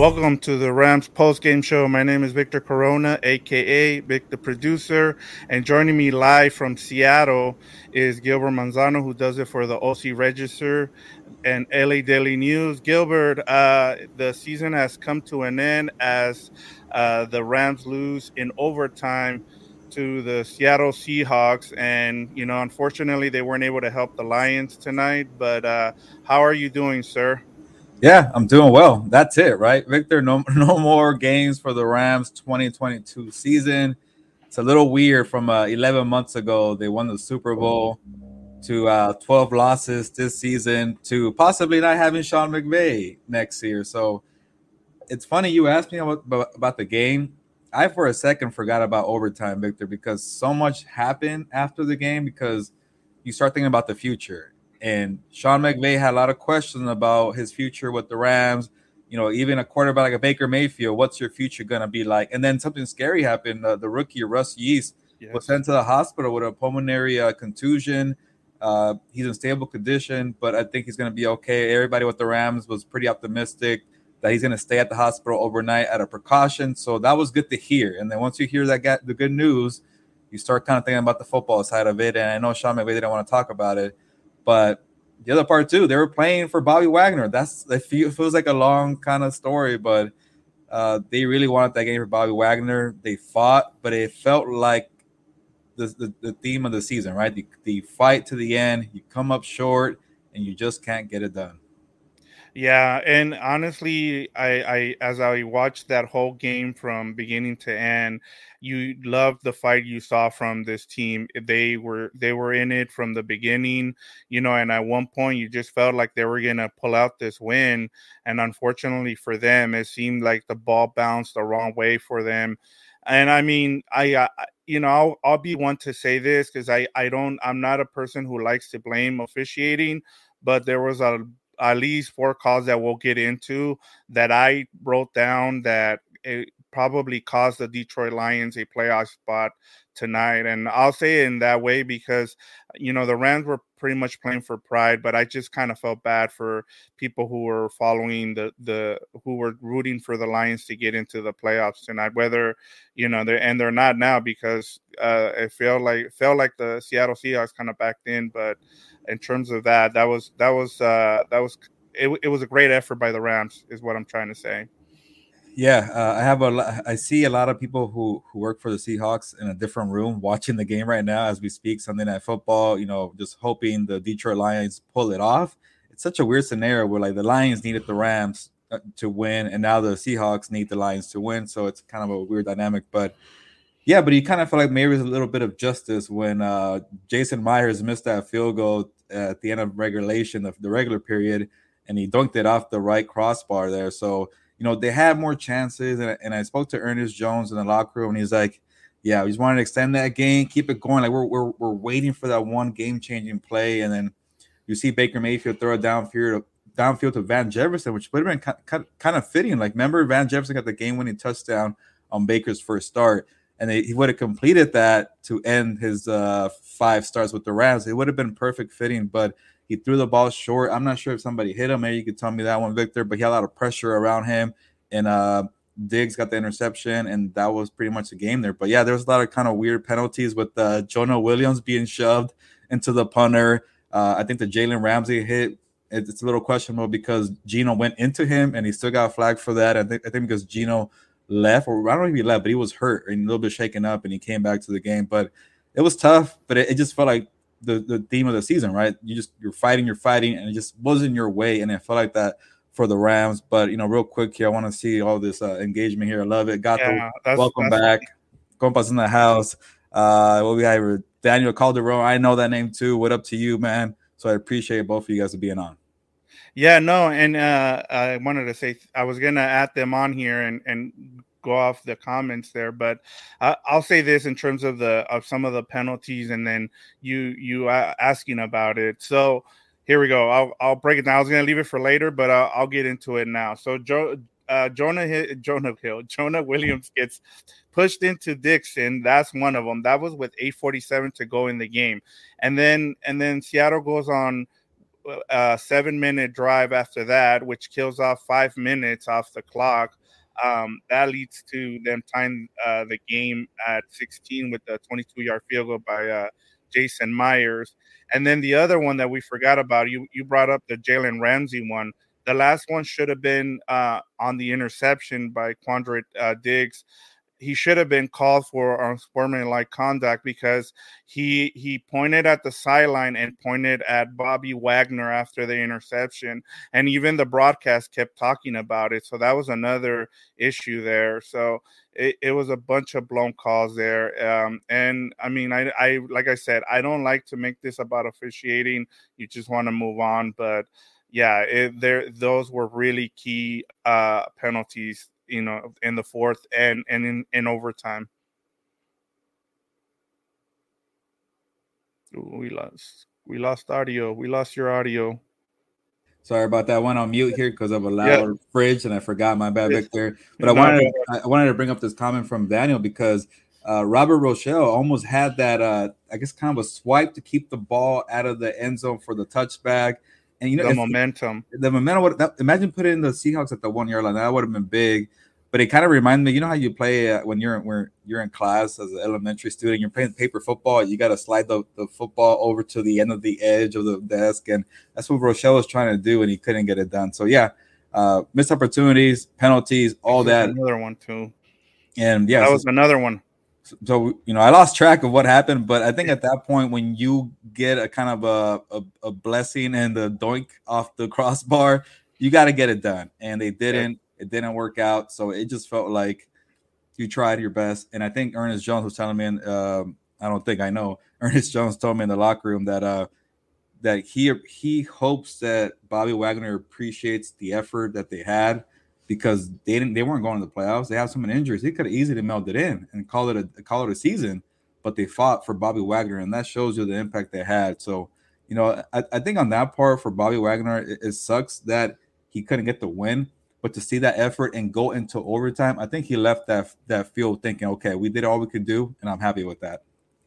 Welcome to the Rams post game show. My name is Victor Corona, aka Vic the producer, and joining me live from Seattle is Gilbert Manzano, who does it for the OC Register and LA Daily News. Gilbert, uh, the season has come to an end as uh, the Rams lose in overtime to the Seattle Seahawks, and you know, unfortunately, they weren't able to help the Lions tonight. But uh, how are you doing, sir? Yeah, I'm doing well. That's it, right, Victor? No, no more games for the Rams 2022 season. It's a little weird. From uh, 11 months ago, they won the Super Bowl to uh, 12 losses this season to possibly not having Sean McVay next year. So it's funny you asked me about, about the game. I for a second forgot about overtime, Victor, because so much happened after the game. Because you start thinking about the future, and Sean McVay had a lot of questions about his future with the Rams. You know, even a quarterback like a Baker Mayfield, what's your future going to be like? And then something scary happened. Uh, the rookie Russ Yeast yes. was sent to the hospital with a pulmonary uh, contusion. Uh, he's in stable condition, but I think he's going to be okay. Everybody with the Rams was pretty optimistic that he's going to stay at the hospital overnight at a precaution. So that was good to hear. And then once you hear that, the good news, you start kind of thinking about the football side of it. And I know Sean McVay didn't want to talk about it, but the other part too, they were playing for Bobby Wagner. That's it feels like a long kind of story, but uh, they really wanted that game for Bobby Wagner. They fought, but it felt like the, the, the theme of the season, right? The, the fight to the end. You come up short, and you just can't get it done. Yeah, and honestly, I, I as I watched that whole game from beginning to end, you loved the fight you saw from this team. They were they were in it from the beginning, you know, and at one point you just felt like they were gonna pull out this win. And unfortunately for them, it seemed like the ball bounced the wrong way for them. And I mean, I, I you know, I'll, I'll be one to say this because I I don't I'm not a person who likes to blame officiating, but there was a at least four calls that we'll get into that I wrote down that it probably cost the Detroit Lions a playoff spot tonight. And I'll say it in that way because, you know, the Rams were pretty much playing for pride, but I just kind of felt bad for people who were following the, the, who were rooting for the Lions to get into the playoffs tonight, whether, you know, they're, and they're not now because uh, it felt like, felt like the Seattle Seahawks kind of backed in, but in terms of that, that was that was uh, that was it, it was a great effort by the Rams, is what I'm trying to say. Yeah, uh, I have a I see a lot of people who who work for the Seahawks in a different room watching the game right now as we speak Sunday Night Football. You know, just hoping the Detroit Lions pull it off. It's such a weird scenario where like the Lions needed the Rams uh, to win, and now the Seahawks need the Lions to win. So it's kind of a weird dynamic, but yeah, but you kind of feel like maybe there's a little bit of justice when uh, Jason Myers missed that field goal at the end of regulation of the regular period, and he dunked it off the right crossbar there. So you know they had more chances, and, and I spoke to Ernest Jones in the locker room, and he's like, "Yeah, we just wanted to extend that game, keep it going. Like we're we're, we're waiting for that one game changing play, and then you see Baker Mayfield throw it downfield downfield to Van Jefferson, which would have been kind of fitting. Like remember Van Jefferson got the game winning touchdown on Baker's first start and they, he would have completed that to end his uh, five starts with the Rams. It would have been perfect fitting, but he threw the ball short. I'm not sure if somebody hit him. Maybe you could tell me that one, Victor. But he had a lot of pressure around him, and uh, Diggs got the interception, and that was pretty much the game there. But yeah, there was a lot of kind of weird penalties with uh, Jonah Williams being shoved into the punter. Uh, I think the Jalen Ramsey hit. It's a little questionable because Geno went into him, and he still got flagged for that. I think I think because Geno left, or I don't know if he left, but he was hurt and a little bit shaken up, and he came back to the game. But it was tough, but it, it just felt like the the theme of the season, right? You just you're fighting, you're fighting, and it just wasn't your way, and it felt like that for the Rams. But you know, real quick here, I want to see all this uh, engagement here. I love it. Got yeah, the welcome that's back. Compas in the house. Uh, what we have Daniel Calderon. I know that name too. What up to you, man? So I appreciate both of you guys being on. Yeah, no, and uh, I wanted to say I was gonna add them on here and and go off the comments there, but I, will say this in terms of the of some of the penalties, and then you you asking about it. So here we go. I'll I'll break it down. I was gonna leave it for later, but I'll, I'll get into it now. So Joe. Uh, Jonah Jonah Hill, Jonah Williams gets pushed into Dixon. That's one of them. That was with 8:47 to go in the game, and then and then Seattle goes on a seven minute drive after that, which kills off five minutes off the clock. Um, that leads to them tying uh, the game at 16 with a 22 yard field goal by uh, Jason Myers. And then the other one that we forgot about, you you brought up the Jalen Ramsey one. The last one should have been uh, on the interception by Quandre uh, Diggs he should have been called for unsportsmanlike conduct because he he pointed at the sideline and pointed at Bobby Wagner after the interception, and even the broadcast kept talking about it. So that was another issue there. So it, it was a bunch of blown calls there. Um, and I mean, I I like I said, I don't like to make this about officiating. You just want to move on, but yeah, it, there those were really key uh, penalties you know, in the fourth and and in, in overtime. We lost we lost audio. We lost your audio. Sorry about that. I went on mute here because of a loud yeah. fridge, and I forgot my bad, Victor. But I wanted to, I wanted to bring up this comment from Daniel because uh, Robert Rochell almost had that, uh, I guess, kind of a swipe to keep the ball out of the end zone for the touchback. And you know, the momentum, the momentum. Would, that, imagine putting the Seahawks at the one yard line. That would have been big but it kind of reminded me, you know how you play uh, when you're when you're in class as an elementary student, you're playing paper football. You got to slide the, the football over to the end of the edge of the desk, and that's what Rochell was trying to do, and he couldn't get it done. So yeah, uh, missed opportunities, penalties, all that. Another one too. And yeah, that so, was another one. So you know, I lost track of what happened, but I think at that point, when you get a kind of a a, a blessing and the doink off the crossbar, you got to get it done, and they didn't. Yeah it didn't work out. So it just felt like you tried your best. And I think Ernest Jones was telling me, um, I don't think I know. Ernest Jones told me in the locker room that uh, that he he hopes that Bobby Wagner appreciates the effort that they had because they didn't they weren't going to the playoffs. They have many injuries. They could have easily melted in and call it a call it a season, but they fought for Bobby Wagner, and that shows you the impact they had. So, you know, I, I think on that part for Bobby Wagner, it, it sucks that he couldn't get the win but to see that effort and go into overtime, I think he left that that field thinking, okay, we did all we could do, and I'm happy with that.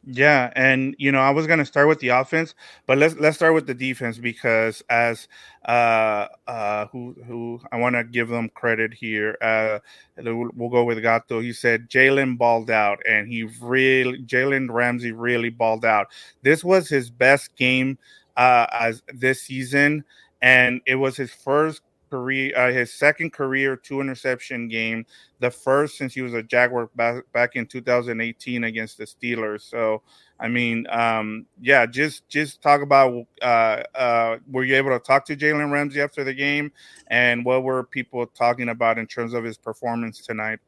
Yeah, and you know, I was gonna start with the offense, but let's let's start with the defense because as uh uh who who I want to give them credit here. Uh, we'll go with Gato. He said Jalen balled out, and he really Jalen Ramsey really balled out. This was his best game uh as this season, and it was his first career, uh, his second career two interception game, the first since he was a Jaguar back, back in 2018 against the Steelers. So, I mean, um, yeah, just just talk about. Uh, uh, were you able to talk to Jalen Ramsey after the game, and what were people talking about in terms of his performance tonight?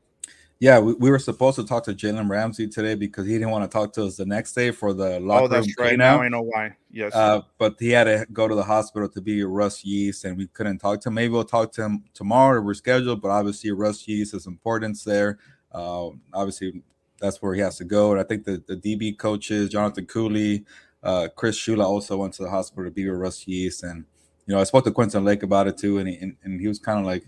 Yeah, we, we were supposed to talk to Jalen Ramsey today because he didn't want to talk to us the next day for the locker oh, that's right. Now I know why. Yes, uh, but he had to go to the hospital to be with Russ Yeast, and we couldn't talk to him. Maybe we'll talk to him tomorrow. We're scheduled, but obviously Russ Yeast is importance there. Uh, obviously, that's where he has to go. And I think the, the DB coaches, Jonathan Cooley, uh, Chris Shula, also went to the hospital to be with Russ Yeast, and you know I spoke to Quentin Lake about it too, and he, and, and he was kind of like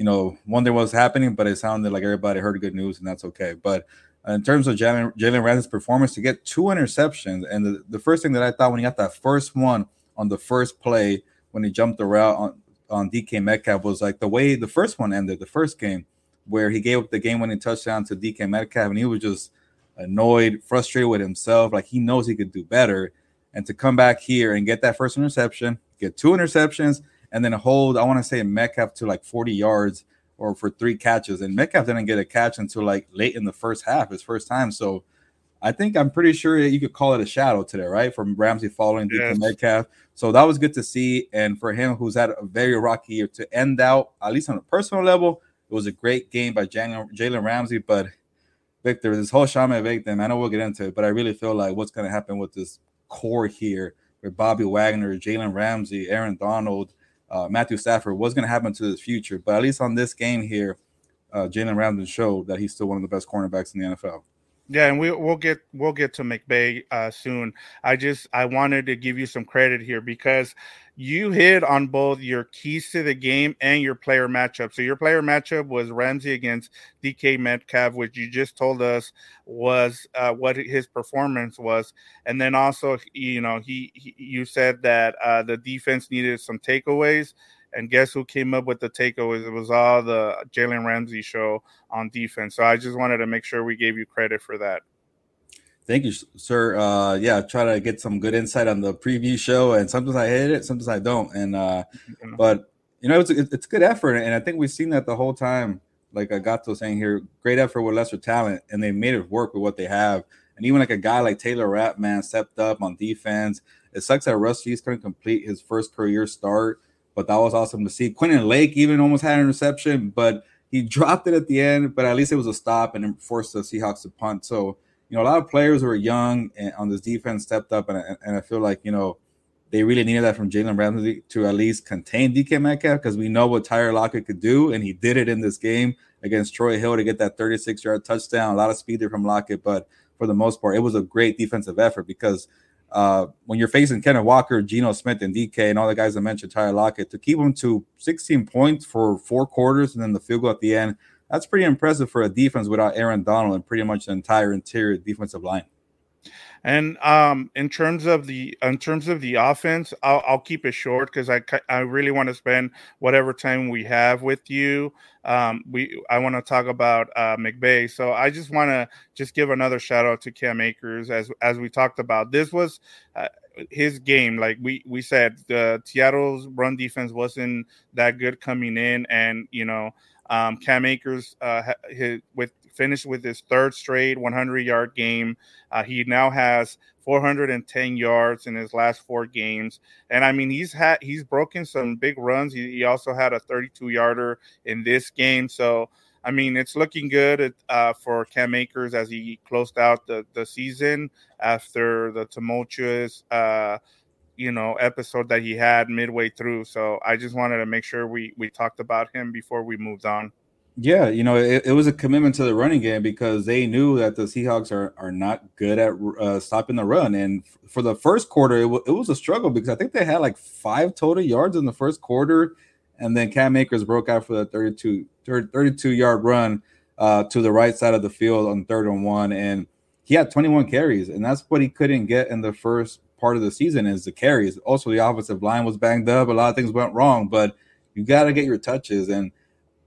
you know, wonder was happening, but it sounded like everybody heard good news, and that's okay. But in terms of Jalen, Jalen Ramsey's performance, to get two interceptions, and the, the first thing that I thought when he got that first one on the first play when he jumped the route on, on DK Metcalf was like the way the first one ended, the first game, where he gave up the game winning touchdown to DK Metcalf, and he was just annoyed, frustrated with himself, like he knows he could do better. And to come back here and get that first interception, get two interceptions, and then hold, I want to say Metcalf to like 40 yards or for three catches. And Metcalf didn't get a catch until like late in the first half, his first time. So I think I'm pretty sure you could call it a shadow today, right? From Ramsey following yes. Metcalf. So that was good to see. And for him, who's had a very rocky year, to end out, at least on a personal level, it was a great game by Jalen Ramsey. But Victor, this whole Shaman victim, I know we'll get into it, but I really feel like what's going to happen with this core here with Bobby Wagner, Jalen Ramsey, Aaron Donald, uh, Matthew Stafford, what's going to happen to his future. But at least on this game here, uh, Jalen Ramsey showed that he's still one of the best cornerbacks in the NFL. Yeah, and we we'll get we'll get to McVay uh, soon. I just I wanted to give you some credit here because you hit on both your keys to the game and your player matchup. So your player matchup was Ramsey against DK Metcalf, which you just told us was uh, what his performance was, and then also you know he, he you said that uh, the defense needed some takeaways. And guess who came up with the takeaways? It was all the Jalen Ramsey show on defense. So I just wanted to make sure we gave you credit for that. Thank you, sir. Uh, yeah, try to get some good insight on the preview show, and sometimes I hit it, sometimes I don't. And uh, mm-hmm. but you know, it's it's good effort, and I think we've seen that the whole time. Like Agato saying here, great effort with lesser talent, and they made it work with what they have. And even like a guy like Taylor Rapp, man, stepped up on defense. It sucks that Russ Yeast's couldn't complete his first career start but that was awesome to see. Quentin Lake even almost had an interception, but he dropped it at the end. But at least it was a stop and forced the Seahawks to punt. So you know, a lot of players who are young and on this defense stepped up, and, and I feel like you know they really needed that from Jalen Ramsey to at least contain DK Metcalf because we know what Tyler Lockett could do, and he did it in this game against Troy Hill to get that 36 yard touchdown. A lot of speed there from Lockett, but for the most part, it was a great defensive effort because uh, when you're facing Kenneth Walker, Geno Smith, and DK, and all the guys I mentioned, Tyler Lockett, to keep them to 16 points for four quarters and then the field goal at the end, that's pretty impressive for a defense without Aaron Donald and pretty much the entire interior defensive line. And um, in terms of the in terms of the offense, I'll, I'll keep it short because I I really want to spend whatever time we have with you. Um, we I want to talk about uh, McVay, so I just want to just give another shout out to Cam Akers as as we talked about. This was uh, his game. Like we we said, the Seattle's run defense wasn't that good coming in, and you know. Um, Cam Akers uh, his, with finished with his third straight 100 yard game. Uh, he now has 410 yards in his last four games, and I mean he's had he's broken some big runs. He, he also had a 32 yarder in this game, so. I mean, it's looking good uh, for Cam Akers as he closed out the, the season after the tumultuous, uh, you know, episode that he had midway through. So I just wanted to make sure we we talked about him before we moved on. Yeah, you know, it, it, was a commitment to the running game because they knew that the Seahawks are are not good at uh, stopping the run. And f- for the first quarter, it, w- it was a struggle because I think they had like five total yards in the first quarter, and then Cam Akers broke out for the 32, 32 yard run uh, to the right side of the field on third and one, and he had 21 carries, and that's what he couldn't get in the first part of the season is the carries. Also, the offensive line was banged up, a lot of things went wrong, but you got to get your touches. And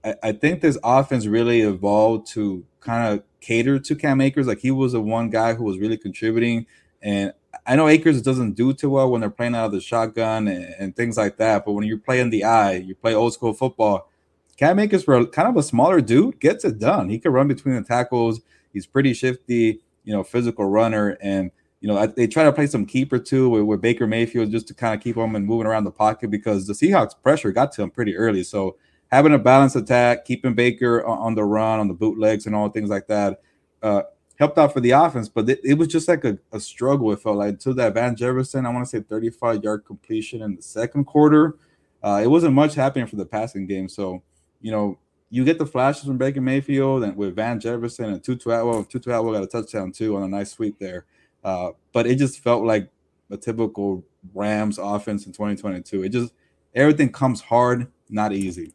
I, I think this offense really evolved to kind of cater to Cam Akers. Like he was the one guy who was really contributing. And I know Akers doesn't do too well when they're playing out of the shotgun and, and things like that. But when you play in the I, you play old school football. Cam Akers, for kind of a smaller dude, gets it done. He can run between the tackles. He's pretty shifty, you know, physical runner. And you know, they try to play some keeper too with, with Baker Mayfield just to kind of keep him and moving around the pocket because the Seahawks pressure got to him pretty early. So having a balanced attack, keeping Baker on the run, on the bootlegs, and all things like that, uh, helped out for the offense. But it, it was just like a, a, struggle. It felt like until that Van Jefferson, I want to say 35 yard completion in the second quarter. Uh, it wasn't much happening for the passing game. So, you know, you get the flashes from Baker Mayfield and with Van Jefferson and Tutu Atwell. Tutu Atwell got a touchdown too on a nice sweep there. Uh, but it just felt like a typical Rams offense in 2022. It just everything comes hard, not easy.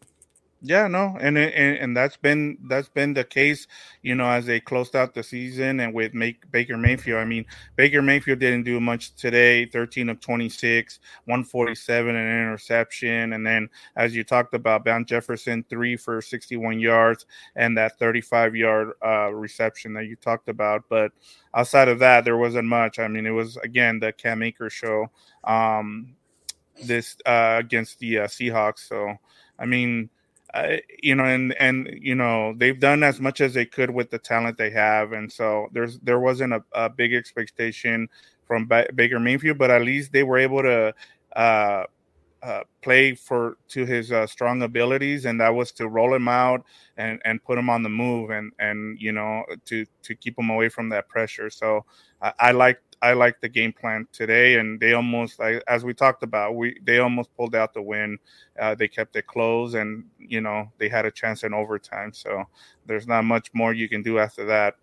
Yeah, no, and, and and that's been that's been the case, you know, as they closed out the season and with make Baker Mayfield. I mean, Baker Mayfield didn't do much today. Thirteen of twenty six, one forty seven, an interception, and then as you talked about, Van Jefferson three for sixty one yards and that thirty five yard uh, reception that you talked about. But outside of that, there wasn't much. I mean, it was again the Cam Akers show um, this uh, against the uh, Seahawks. So I mean uh, you know, and and you know they've done as much as they could with the talent they have, and so there's there wasn't a, a big expectation from ba- Baker Mayfield, but at least they were able to uh, uh, play for to his uh, strong abilities, and that was to roll him out and and put him on the move, and and you know to to keep him away from that pressure. So I, I like I like the game plan today, and they almost, as we talked about, we they almost pulled out the win. Uh, they kept it close, and you know they had a chance in overtime. So there's not much more you can do after that.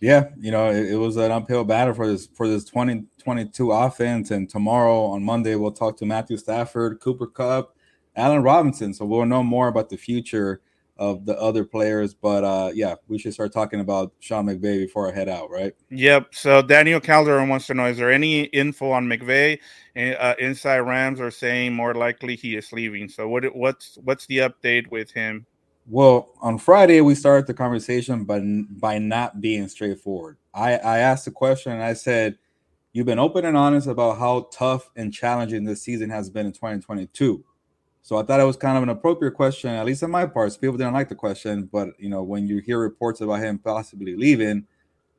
Yeah, you know, it, it, was an uphill battle for this for this 2022 offense. And tomorrow on Monday, we'll talk to Matthew Stafford, Cooper Kupp, Allen Robinson. So we'll know more about the future of the other players. But uh, yeah, we should start talking about Sean McVay before I head out, right? Yep. So Daniel Calderon wants to know: Is there any info on McVay? Uh, inside Rams are saying more likely he is leaving. So what what's what's the update with him? Well, on Friday we started the conversation, but by not being straightforward. I I asked the question and I said, "You've been open and honest about how tough and challenging this season has been in 2022." So I thought it was kind of an appropriate question, at least on my part. People didn't like the question, but you know, when you hear reports about him possibly leaving,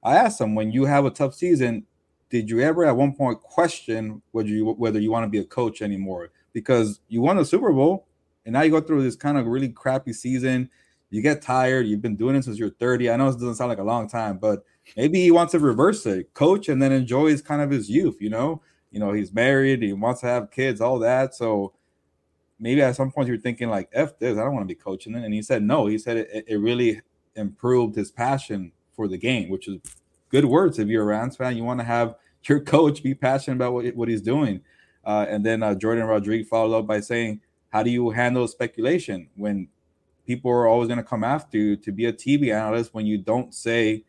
I asked him, when you have a tough season, did you ever at one point question whether you whether you want to be a coach anymore? Because you won a Super Bowl and now you go through this kind of really crappy season. You get tired. You've been doing it since you're 30. I know it doesn't sound like a long time, but maybe he wants to reverse it, coach, and then enjoys kind of his youth. You know, you know, he's married. He wants to have kids, all that. So maybe at some point you're thinking like, "F this, I don't want to be coaching." And he said no. He said it, it really improved his passion for the game, which is good words. If you're a Rams fan, you want to have your coach be passionate about what, what he's doing. Uh, and then uh, Jourdan Rodrigue followed up by saying, "How do you handle speculation when people are always going to come after you to be a TV analyst when you don't say?"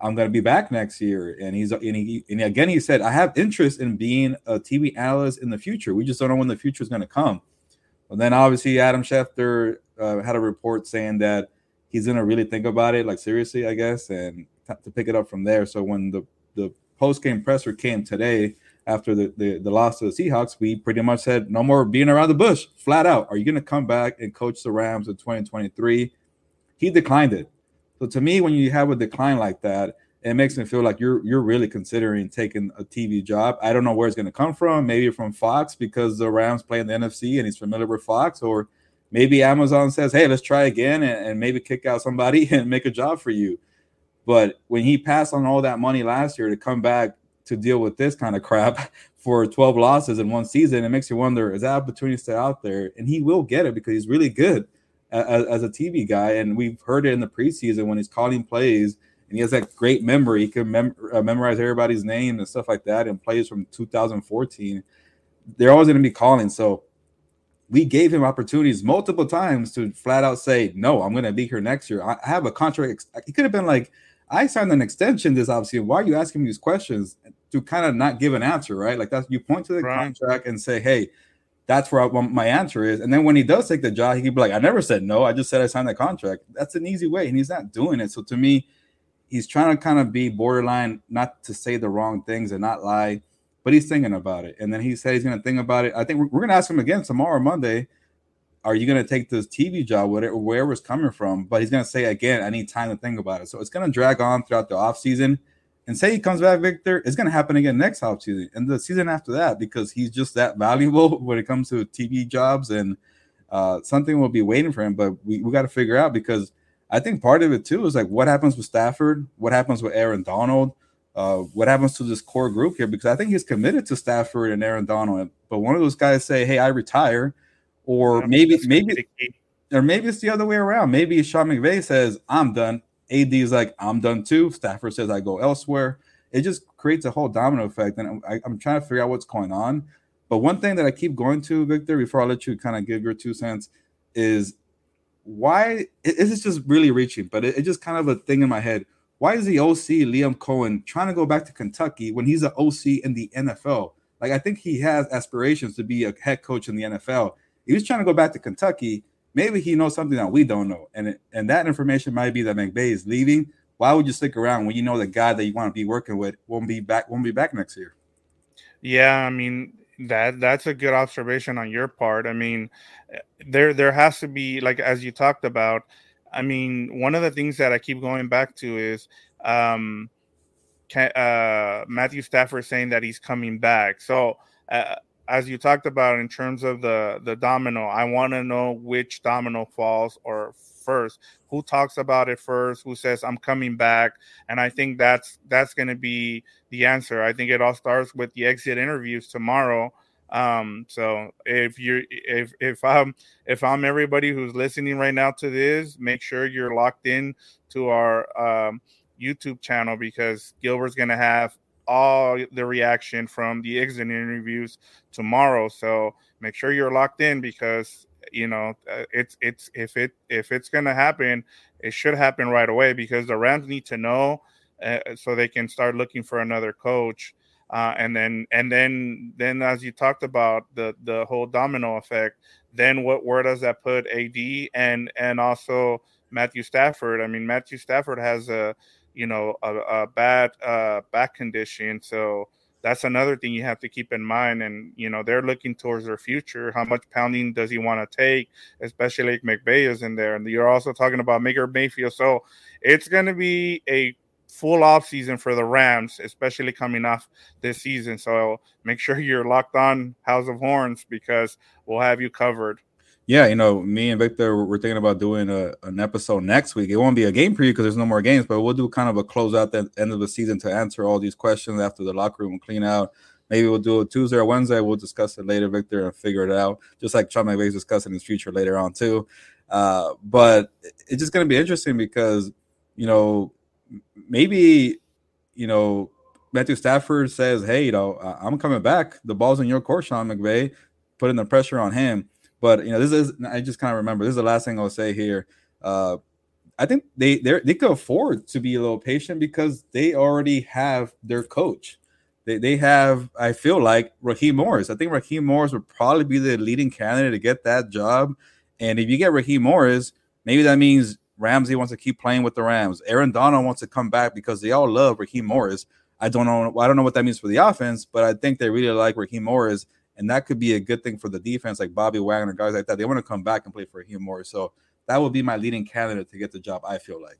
I'm going to be back next year. And he's and he and again he said, I have interest in being a TV analyst in the future. We just don't know when the future is going to come. But then obviously Adam Schefter uh, had a report saying that he's gonna really think about it, like seriously, I guess, and t- to pick it up from there. So when the the post game presser came today after the, the the loss to the Seahawks, we pretty much said no more being around the bush, flat out. Are you gonna come back and coach the Rams in 2023? He declined it. So to me, when you have a decline like that, it makes me feel like you're you're really considering taking a TV job. I don't know where it's going to come from. Maybe from Fox because the Rams play in the NFC and he's familiar with Fox, or maybe Amazon says, "Hey, let's try again and, and maybe kick out somebody and make a job for you." But when he passed on all that money last year to come back to deal with this kind of crap for 12 losses in one season, it makes you wonder: is that opportunity still out there? And he will get it because he's really good as, as a TV guy, and we've heard it in the preseason when he's calling plays and he has that great memory. He can mem- uh, memorize everybody's name and stuff like that, and plays from 2014. They're always going to be calling. So we gave him opportunities multiple times to flat out say, "No, I'm going to be here next year. I have a contract." He could have been like, "I signed an extension this obviously. Why are you asking me these questions?" To kind of not give an answer, right? Like that's you point to the right. contract and say, "Hey." That's where I, my answer is. And then when he does take the job, he can be like, I never said no. I just said I signed the contract. That's an easy way. And he's not doing it. So to me, he's trying to kind of be borderline, not to say the wrong things and not lie, but he's thinking about it. And then he said he's going to think about it. I think we're, we're going to ask him again tomorrow, Monday. Are you going to take this TV job, whatever, wherever it's coming from? But he's going to say again, I need time to think about it. So it's going to drag on throughout the off season. And say he comes back, Victor, it's going to happen again next off season and the season after that because he's just that valuable when it comes to TV jobs and uh, something will be waiting for him. But we, we got to figure out because – I think part of it too is like what happens with Stafford, what happens with Aaron Donald, uh, what happens to this core group here? Because I think he's committed to Stafford and Aaron Donald. But one of those guys say, "Hey, I retire," or maybe maybe or maybe it's the other way around. Maybe Sean McVay says, "I'm done." AD is like, "I'm done too." Stafford says, "I go elsewhere." It just creates a whole domino effect, and I, I'm trying to figure out what's going on. But one thing that I keep going to, Victor, before I let you kind of give your two cents, is why is this just really reaching? But it, it's just kind of a thing in my head. Why is the OC Liam Coen trying to go back to Kentucky when he's an OC in the NFL? Like I think he has aspirations to be a head coach in the NFL. He was trying to go back to Kentucky. Maybe he knows something that we don't know, and it, and that information might be that McVay is leaving. Why would you stick around when you know the guy that you want to be working with won't be back won't be back next year? Yeah, I mean, that that's a good observation on your part. I mean, there there has to be like as you talked about. I mean, one of the things that I keep going back to is um, uh, Matthew Stafford saying that he's coming back. So uh, as you talked about in terms of the the domino, I want to know which domino falls or first. Who talks about it first? Who says i'm coming back? And i think that's that's going to be the answer. I think it all starts with the exit interviews tomorrow. Um so if you're if if i'm if i'm everybody who's listening right now to this make sure you're locked in to our um YouTube channel because Gilbert's gonna have all the reaction from the exit interviews tomorrow. So make sure you're locked in because you know uh, it's it's if it if it's gonna happen, it should happen right away because the Rams need to know uh, so they can start looking for another coach. Uh, and then and then then as you talked about the the whole domino effect, then what where does that put AD and and also Matthew Stafford? I mean Matthew Stafford has a you know a, a bad uh, back condition, so that's another thing you have to keep in mind. And you know they're looking towards their future. How much pounding does he want to take? Especially like McVay is in there, and you're also talking about Baker Mayfield. So it's going to be a full off season for the Rams, especially coming off this season. So make sure you're locked on House of Horns because we'll have you covered. Yeah, you know, me and Victor, we're thinking about doing a, an episode next week. It won't be a game preview because there's no more games, but we'll do kind of a close out the end of the season to answer all these questions after the locker room clean out. Maybe we'll do it Tuesday or Wednesday. We'll discuss it later, Victor, and figure it out. Just like Sean McVay's discussing his future later on too. Uh, but it's just going to be interesting because you know maybe you know Matthew Stafford says, "Hey, you know, I'm coming back. The ball's in your court, Sean McVay." Putting the pressure on him. But you know, this is I just kind of remember this is the last thing I'll say here. Uh, I think they they they could afford to be a little patient because they already have their coach. They, they have, I feel like, Raheem Morris. I think Raheem Morris would probably be the leading candidate to get that job. And if you get Raheem Morris, maybe that means Ramsey wants to keep playing with the Rams. Aaron Donald wants to come back because they all love Raheem Morris. I don't know. I don't know what that means for the offense, but I think they really like Raheem Morris, and that could be a good thing for the defense, like Bobby Wagner, guys like that. They want to come back and play for him more. So that would be my leading candidate to get the job. I feel like.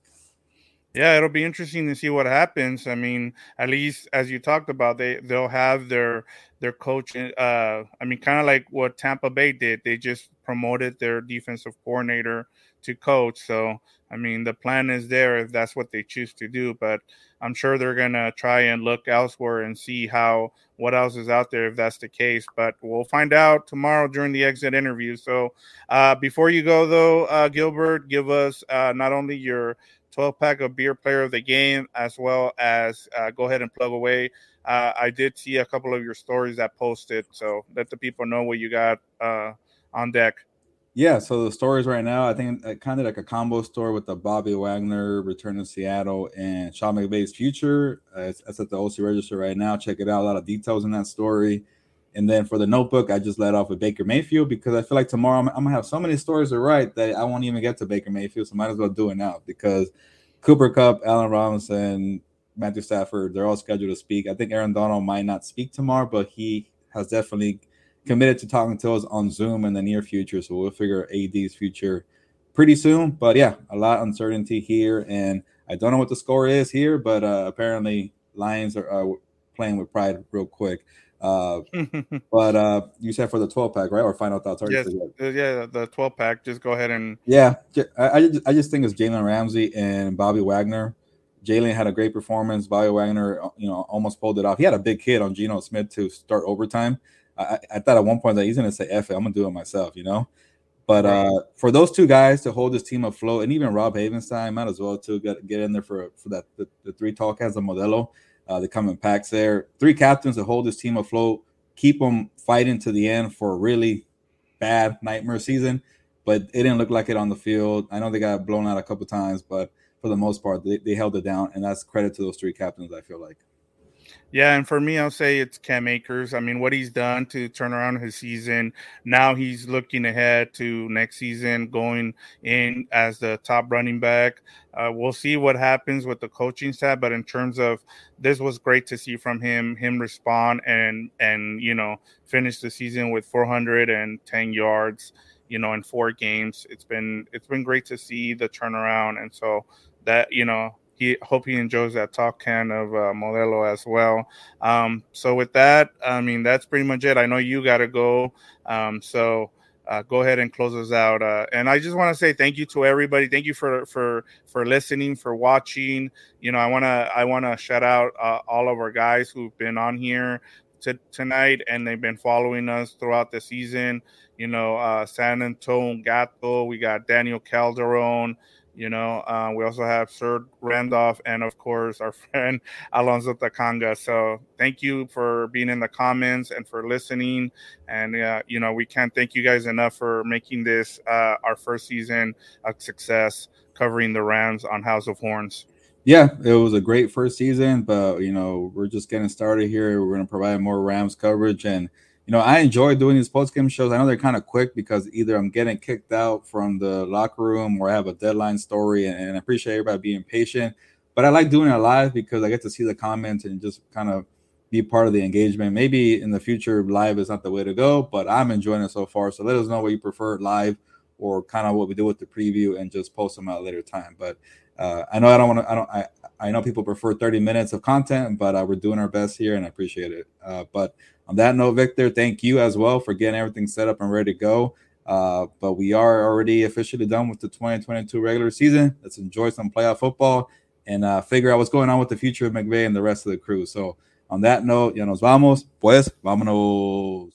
Yeah, it'll be interesting to see what happens. I mean, at least as you talked about, they they'll have their their coach. Uh, I mean, kind of like what Tampa Bay did. They just promoted their defensive coordinator to coach. So, I mean, the plan is there if that's what they choose to do. But I'm sure they're gonna try and look elsewhere and see how what else is out there if that's the case. But we'll find out tomorrow during the exit interview. So, uh, before you go though, uh, Gilbert, give us uh, not only your 12 pack of beer player of the game as well as uh, go ahead and plug away. Uh, I did see a couple of your stories that posted, so let the people know what you got uh, on deck. Yeah, so the stories right now, I think uh, kind of like a combo store with the Bobby Wagner return to Seattle and Sean McVay's future. Uh, it's, it's, at the OC Register right now. Check it out. A lot of details in that story. And then for the notebook, I just let off with Baker Mayfield because I feel like tomorrow I'm, I'm, gonna have so many stories to write that I won't even get to Baker Mayfield. So might as well do it now because Cooper Kupp, Allen Robinson, Matthew Stafford, they're all scheduled to speak. I think Aaron Donald might not speak tomorrow, but he has definitely – committed to talking to us on Zoom in the near future. So we'll figure AD's future pretty soon. But yeah, a lot of uncertainty here. And I don't know what the score is here, but uh, apparently Lions are uh, playing with pride real quick. Uh, but uh, you said for the 12 pack, right? Or final thoughts? Yes, uh, yeah, the 12 pack. Just go ahead and. Yeah, I, I, just, I just think it's Jalen Ramsey and Bobby Wagner. Jalen had a great performance. Bobby Wagner, uh, you know, almost pulled it off. He had a big hit on Geno Smith to start overtime. I, I thought at one point that he's going to say, F it, I'm going to do it myself, you know? But uh, for those two guys to hold this team afloat, and even Rob Havenstein might as well to get, get in there for for that the, the three tall cats of Modelo. Uh, they come in packs there. Three captains to hold this team afloat, keep them fighting to the end for a really bad nightmare season. But it didn't look like it on the field. I know they got blown out a couple times, but for the most part, they, they held it down, and that's credit to those three captains. I feel like. Yeah, and for me, I'll say it's Cam Akers. I mean, what he's done to turn around his season. Now he's looking ahead to next season, going in as the top running back. Uh, we'll see what happens with the coaching staff, but in terms of this was great to see from him, him respond and and you know finish the season with 410 yards, you know, in four games. It's been it's been great to see the turnaround, and so that you know he hope he enjoys that talk can of uh, Modelo as well. Um, so with that, I mean that's pretty much it. I know you got to go, um, so uh, go ahead and close us out. Uh, and I just want to say thank you to everybody. Thank you for for for listening, for watching. You know, I wanna I wanna shout out uh, all of our guys who've been on here t- tonight and they've been following us throughout the season. You know, uh, San Antonio Gato, we got Daniel Calderon You know, uh, we also have Sir Randolph and, of course, our friend Alonso Takanga. So thank you for being in the comments and for listening. And, uh, you know, we can't thank you guys enough for making this uh, our first season a success covering the Rams on House of Horns. Yeah, it was a great first season, but, you know, we're just getting started here. We're going to provide more Rams coverage and – you know, I enjoy doing these post game shows. I know they're kind of quick because either I'm getting kicked out from the locker room or I have a deadline story, and, and I appreciate everybody being patient. But I like doing it live because I get to see the comments and just kind of be part of the engagement. Maybe in the future, live is not the way to go, but I'm enjoying it so far. So let us know what you prefer live or kind of what we do with the preview and just post them at a later time. But uh, I know I don't want to. I don't. I, I know people prefer 30 minutes of content, but uh, we're doing our best here, and I appreciate it. Uh, but on that note, Victor, thank you as well for getting everything set up and ready to go. Uh, but we are already officially done with the 2022 regular season. Let's enjoy some playoff football and uh, figure out what's going on with the future of McVay and the rest of the crew. So, on that note, ya nos vamos. Pues, vámonos.